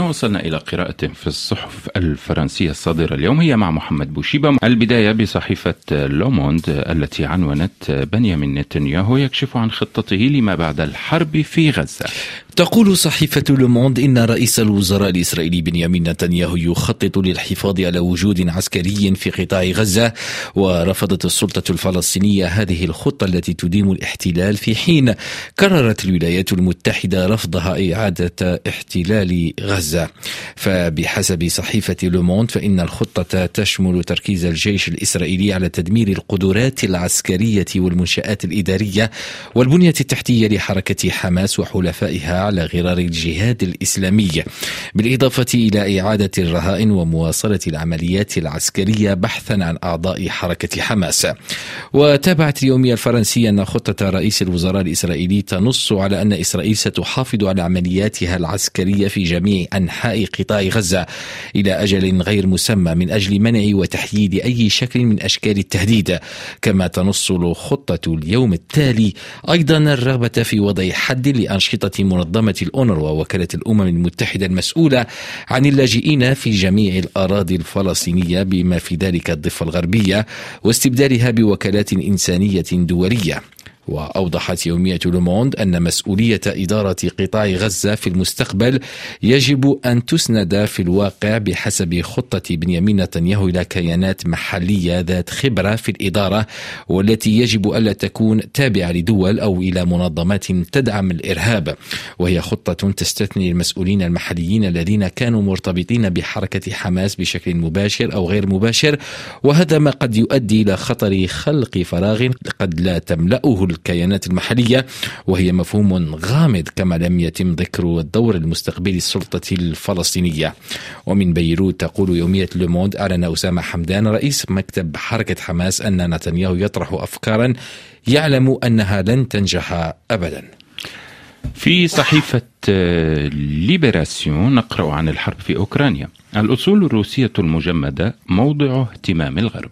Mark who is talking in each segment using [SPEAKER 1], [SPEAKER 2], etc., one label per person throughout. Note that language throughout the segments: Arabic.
[SPEAKER 1] وصلنا إلى قراءة في الصحف الفرنسية الصادرة اليوم هي مع محمد بوشيبة. البداية بصحيفة لوموند التي عنونت بنيامين نتنياهو يكشف عن خطته لما بعد الحرب في غزة.
[SPEAKER 2] تقول صحيفة لوموند إن رئيس الوزراء الإسرائيلي بنيامين نتنياهو يخطط للحفاظ على وجود عسكري في قطاع غزة ورفضت السلطة الفلسطينية هذه الخطة التي تديم الاحتلال في حين كررت الولايات المتحدة رفضها إعادة احتلال غزة. فبحسب صحيفة لوموند فإن الخطة تشمل تركيز الجيش الإسرائيلي على تدمير القدرات العسكرية والمنشآت الإدارية والبنية التحتية لحركة حماس وحلفائها على غرار الجهاد الإسلامي. بالإضافة إلى إعادة الرهائن ومواصلة العمليات العسكرية بحثا عن أعضاء حركة حماس. وتابعت اليومية الفرنسية أن خطة رئيس الوزراء الإسرائيلي تنص على أن إسرائيل ستحافظ على عملياتها العسكرية في جميع أنحاء قطاع غزة إلى أجل غير مسمى من أجل منع وتحييد أي شكل من أشكال التهديد. كما تنص الخطة اليوم التالي أيضا الرغبة في وضع حد لأنشطة منظمة منظمة الأونروا وكالة الأمم المتحدة المسؤولة عن اللاجئين في جميع الأراضي الفلسطينية بما في ذلك الضفة الغربية واستبدالها بوكالات إنسانية دولية. وأوضحت يومية لوموند أن مسؤولية إدارة قطاع غزة في المستقبل يجب أن تسند في الواقع بحسب خطة بنيامين نتنياهو إلى كيانات محلية ذات خبرة في الإدارة والتي يجب ألا تكون تابعة لدول أو إلى منظمات تدعم الإرهاب. وهي خطة تستثني المسؤولين المحليين الذين كانوا مرتبطين بحركة حماس بشكل مباشر أو غير مباشر وهذا ما قد يؤدي إلى خطر خلق فراغ قد لا تملأه الكيانات المحلية وهي مفهوم غامض كما لم يتم ذكر الدور المستقبلي للسلطة الفلسطينية. ومن بيروت تقول يومية لوموند أعلن أسامة حمدان رئيس مكتب حركة حماس أن نتنياهو يطرح أفكارا يعلم أنها لن تنجح أبدا.
[SPEAKER 1] في صحيفة ليبراسيون نقرأ عن الحرب في أوكرانيا. الأصول الروسية المجمدة موضع اهتمام الغرب.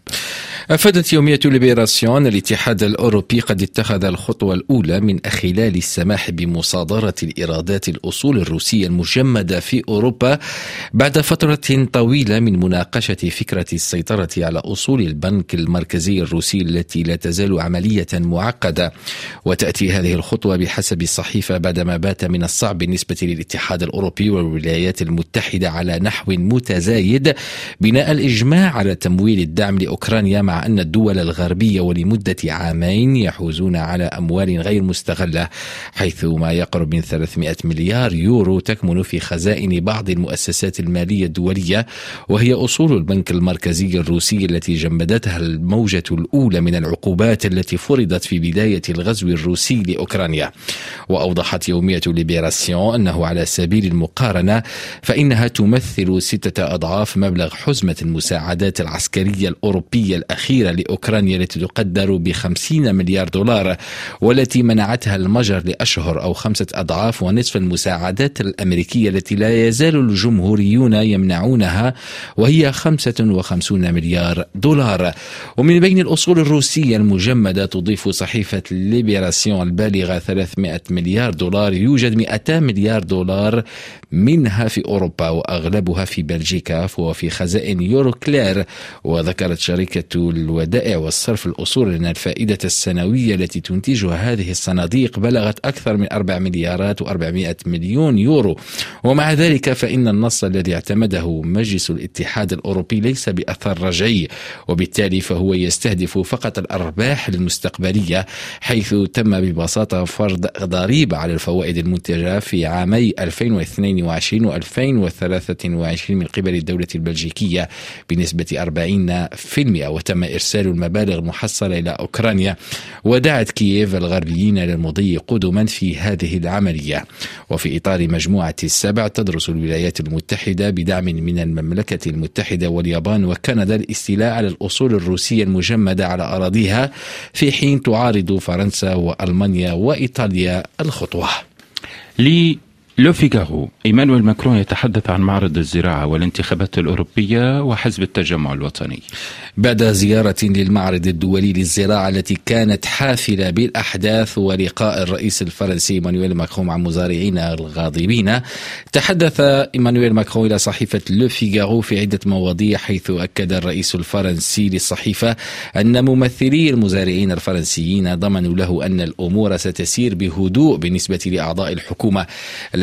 [SPEAKER 2] أفادت يومية ليبراسيون الاتحاد الأوروبي قد اتخذ الخطوة الأولى من خلال السماح بمصادرة الإيرادات الأصول الروسية المجمدة في أوروبا بعد فترة طويلة من مناقشة فكرة السيطرة على أصول البنك المركزي الروسي التي لا تزال عملية معقدة. وتأتي هذه الخطوة بحسب الصحيفة بعدما بات من الصعب بالنسبة للاتحاد الأوروبي والولايات المتحدة على نحو متزايد بناء الإجماع على تمويل الدعم لأوكرانيا مع أن الدول الغربية ولمدة عامين يحوزون على أموال غير مستغلة حيث ما يقرب من 300 مليار يورو تكمن في خزائن بعض المؤسسات المالية الدولية وهي أصول البنك المركزي الروسي التي جمدتها الموجة الأولى من العقوبات التي فرضت في بداية الغزو الروسي لأوكرانيا. وأوضحت يومية ليبراسيون أنه على سبيل المقارنة فإنها تمثل ستة أضعاف مبلغ حزمة المساعدات العسكرية الأوروبية الأخيرة. الأخيرة لأوكرانيا التي تقدر بخمسين مليار دولار والتي منعتها المجر لأشهر أو خمسة أضعاف ونصف المساعدات الأمريكية التي لا يزال الجمهوريون يمنعونها وهي 55 مليار دولار. ومن بين الأصول الروسية المجمدة تضيف صحيفة ليبراسيون البالغة 300 مليار دولار يوجد 200 مليار دولار منها في أوروبا وأغلبها في بلجيكا وفي خزائن يوروكلير وذكرت شركة الودائع والصرف الأصول أن الفائدة السنوية التي تنتجها هذه الصناديق بلغت أكثر من 4 مليارات و400 مليون يورو. ومع ذلك فإن النص الذي اعتمده مجلس الاتحاد الأوروبي ليس بأثر رجعي وبالتالي فهو يستهدف فقط الأرباح المستقبلية حيث تم ببساطة فرض ضريبة على الفوائد المنتجة في عامي 2022 و 2023 من قبل الدولة البلجيكية بنسبة 40% وتم إرسال المبالغ المحصلة إلى أوكرانيا ودعت كييف الغربيين للمضي قدما في هذه العملية. وفي إطار مجموعة السبع تدرس الولايات المتحدة بدعم من المملكة المتحدة واليابان وكندا الاستيلاء على الأصول الروسية المجمدة على أراضيها. في حين تعارض فرنسا وألمانيا وإيطاليا الخطوة.
[SPEAKER 1] لو فيغارو إيمانويل ماكرون يتحدث عن معرض الزراعة والانتخابات الأوروبية وحزب التجمع الوطني.
[SPEAKER 2] بعد زيارة للمعرض الدولي للزراعة التي كانت حافلة بالأحداث ولقاء الرئيس الفرنسي إيمانويل ماكرون مع مزارعين الغاضبين تحدث إيمانويل ماكرون إلى صحيفة لو فيغارو في عدة مواضيع حيث أكد الرئيس الفرنسي للصحيفة أن ممثلي المزارعين الفرنسيين ضمنوا له أن الأمور ستسير بهدوء بالنسبة لأعضاء الحكومة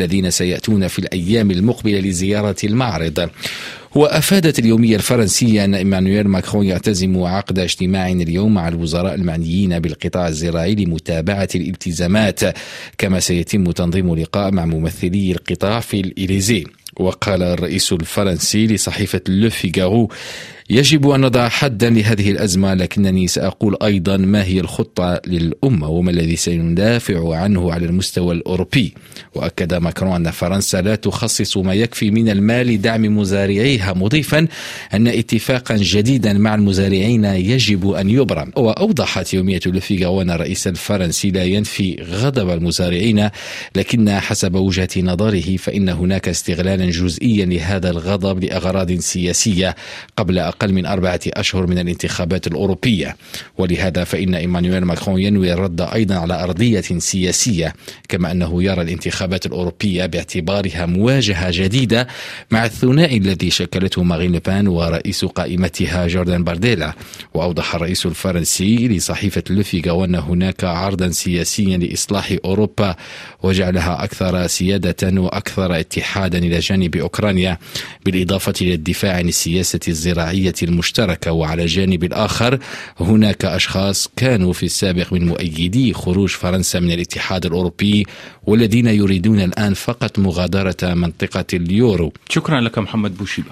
[SPEAKER 2] الذين سيأتون في الأيام المقبلة لزيارة المعرض. وأفادت اليومية الفرنسية أن إيمانويل ماكرون يعتزم عقد اجتماع اليوم مع الوزراء المعنيين بالقطاع الزراعي لمتابعة الالتزامات كما سيتم تنظيم لقاء مع ممثلي القطاع في الإليزي. وقال الرئيس الفرنسي لصحيفة لو فيغارو يجب أن نضع حدا لهذه الأزمة لكنني سأقول أيضا ما هي الخطة للأمة وما الذي سندافع عنه على المستوى الأوروبي. وأكد ماكرون أن فرنسا لا تخصص ما يكفي من المال لدعم مزارعيها مضيفا أن اتفاقا جديدا مع المزارعين يجب أن يبرم. وأوضحت يومية لوفيغا أن الرئيس الفرنسي لا ينفي غضب المزارعين لكن حسب وجهة نظره فإن هناك استغلالا جزئيا لهذا الغضب لأغراض سياسية قبل أقل من أربعة أشهر من الانتخابات الأوروبية. ولهذا فإن إيمانويل ماكرون ينوي الرد أيضا على أرضية سياسية كما أنه يرى الانتخابات الأوروبية باعتبارها مواجهة جديدة مع الثنائي الذي شكلته مارين لوبان ورئيس قائمتها جوردان بارديلا. وأوضح الرئيس الفرنسي لصحيفة لوفيغا أن هناك عرضا سياسيا لإصلاح أوروبا وجعلها أكثر سيادة وأكثر اتحادا إلى جانب أوكرانيا بالإضافة إلى الدفاع عن السياسة الزراعية الشرعية المشتركة وعلى الجانب الآخر هناك أشخاص كانوا في السابق من مؤيدي خروج فرنسا من الاتحاد الأوروبي والذين يريدون الآن فقط مغادرة منطقة اليورو.
[SPEAKER 1] شكرا لك محمد بوشيبة.